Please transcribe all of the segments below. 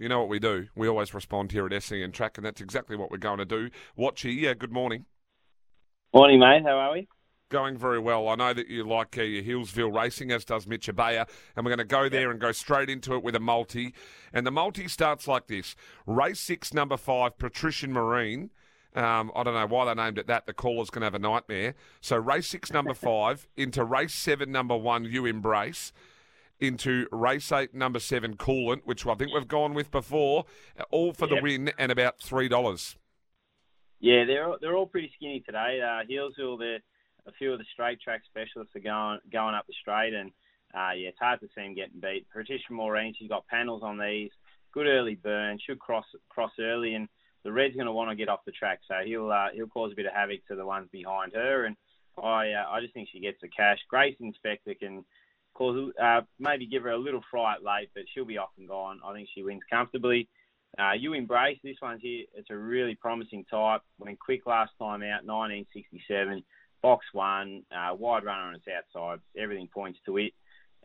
you know what we do? We always respond here at SEN Track, and that's exactly what we're going to do. Watchy, yeah, good morning. Morning, mate. How are we? Going very well. I know that you like uh, your Healesville racing, as does Mitch Abaya, and we're going to go there and go straight into it with a multi. And the multi starts like this Race six, number five, Patrician Marine. Um, I don't know why they named it that. The caller's going to have a nightmare. So, race six, number five, into race seven, number one, You Embrace into race eight, number seven, Coolant, which I think we've gone with before, all for yep. the win and about three dollars. Yeah, they're they're all pretty skinny today. Uh, Healesville, a few of the straight track specialists are going going up the straight, and uh, yeah, it's hard to see them getting beat. Patricia Maureen, she's got panels on these, good early burn, should cross cross early, and the red's going to want to get off the track, so he'll uh, he'll cause a bit of havoc to the ones behind her, and I uh, I just think she gets the cash. Grace Inspector can cause uh, maybe give her a little fright late, but she'll be off and gone. I think she wins comfortably. Uh, you embrace this one here. It's a really promising type. Went quick last time out, 1967. Box one, uh, wide runner on its outside. Everything points to it.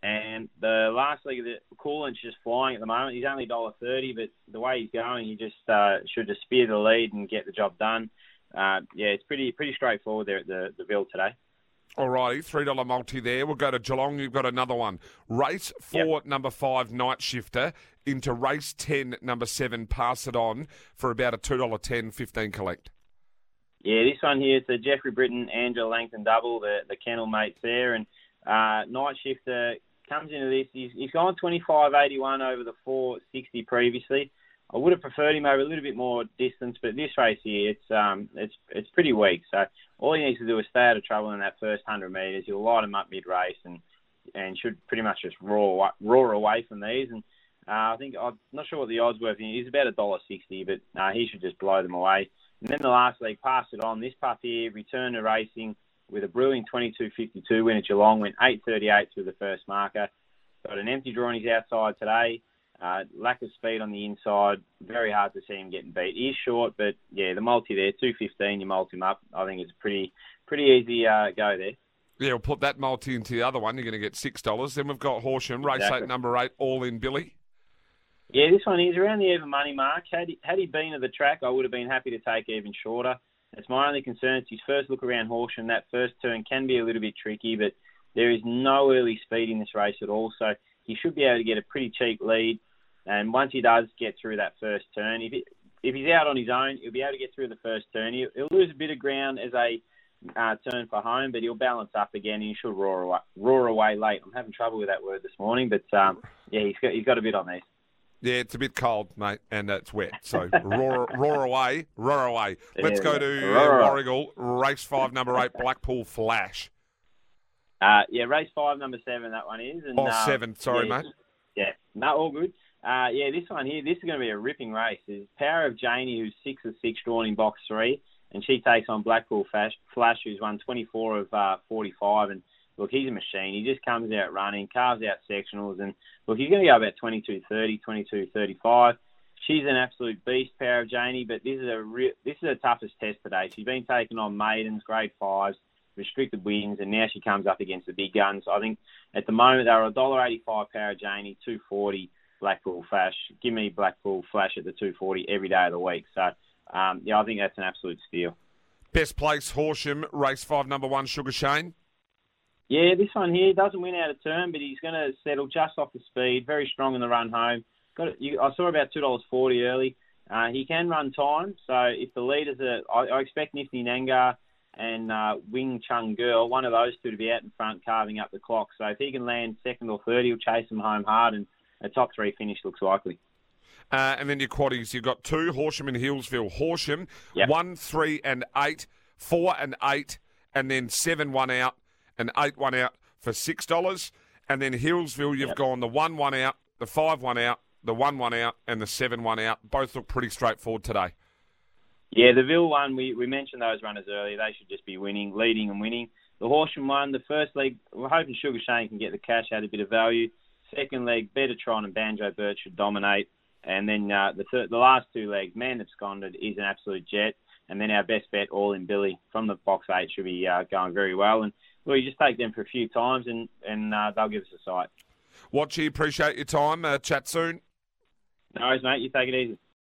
And the last leg of the Coolant's just flying at the moment. He's only dollar thirty, but the way he's going, he just uh, should just spear the lead and get the job done. Uh, yeah, it's pretty pretty straightforward there at the the Ville today. Alrighty, three dollar multi there. We'll go to Geelong. You've got another one. Race four, yep. number five, Night Shifter into race ten, number seven. Pass it on for about a two dollar ten, fifteen collect. Yeah, this one here is the Jeffrey Britton, Angela Langton double, the the kennel mates there, and uh, Night Shifter comes into this. He's, he's gone twenty five eighty one over the four sixty previously. I would have preferred him over a little bit more distance, but this race here, it's um, it's it's pretty weak. So all he needs to do is stay out of trouble in that first hundred metres. He'll light him up mid race and and should pretty much just roar roar away from these. And uh, I think I'm not sure what the odds were. He's about a dollar sixty, but uh, he should just blow them away. And then the last leg, pass it on. This pup here returned to racing with a brilliant 22.52 win at Geelong. Went 8.38 through the first marker. Got an empty draw on his outside today. Uh, lack of speed on the inside, very hard to see him getting beat. He is short, but yeah, the multi there, two fifteen, you multi him up. I think it's pretty pretty easy uh, go there. Yeah, we'll put that multi into the other one. You're going to get six dollars. Then we've got Horsham, race exactly. eight, number eight, all in Billy. Yeah, this one is around the even money mark. Had he, had he been at the track, I would have been happy to take even shorter. It's my only concern. It's his first look around Horsham. That first turn can be a little bit tricky, but there is no early speed in this race at all. So he should be able to get a pretty cheap lead. And once he does get through that first turn, if, if he's out on his own, he'll be able to get through the first turn. He'll, he'll lose a bit of ground as a uh, turn for home, but he'll balance up again. and He should roar away, roar away late. I'm having trouble with that word this morning, but um, yeah, he's got he's got a bit on these. Yeah, it's a bit cold, mate, and it's wet. So roar, roar away, roar away. Let's go to uh, Warragul, race five, number eight, Blackpool Flash. Uh, yeah, race five, number seven, that one is. And, oh, uh, seven. Sorry, yeah, mate. Yeah, no, all good. Uh, yeah, this one here, this is going to be a ripping race. There's Power of Janie, who's six of six drawn in box three, and she takes on Blackpool Flash, Flash who's won 24 of uh, 45. And look, he's a machine. He just comes out running, carves out sectionals, and look, he's going to go about 22 30, 22 35. She's an absolute beast, Power of Janie, but this is a re- this is the toughest test today. She's been taken on maidens, grade fives, restricted wins, and now she comes up against the big guns. I think at the moment they're a dollar eighty-five Power Janie, two forty Blackpool Flash. Give me Blackpool Flash at the 240 every day of the week. So, um, yeah, I think that's an absolute steal. Best place, Horsham, race five, number one, Sugar Shane. Yeah, this one here doesn't win out of turn, but he's going to settle just off the speed. Very strong in the run home. Got you, I saw about two dollars forty early. Uh, he can run time, so if the leaders are, I, I expect Nifty Nangar and uh, Wing Chung Girl, one of those two to be out in front carving up the clock. So if he can land second or third, he'll chase them home hard, and a top three finish looks likely. Uh, and then your quaddies, you've got two, Horsham and Healesville. Horsham, Yep. one, three, and eight, four and eight, and then seven, one out, and eight, one out for $6. And then Healesville, you've Yep. gone the one, one out, the five, one out, the one, one out, and the seven, one out. Both look pretty straightforward today. Yeah, the Ville one, we, we mentioned those runners earlier. They should just be winning, leading and winning. The Horsham one, the first leg, we're hoping Sugar Shane can get the cash, add a bit of value. Second leg, Betatron and Banjo Bird should dominate. And then uh, the third, the last two legs, Man Absconded is an absolute jet. And then our best bet, All in Billy, from the box eight, should be uh, going very well. And well, you just take them for a few times, and and uh, they'll give us a sight. Watchy, appreciate your time. Uh, chat soon. No worries, mate. You take it easy.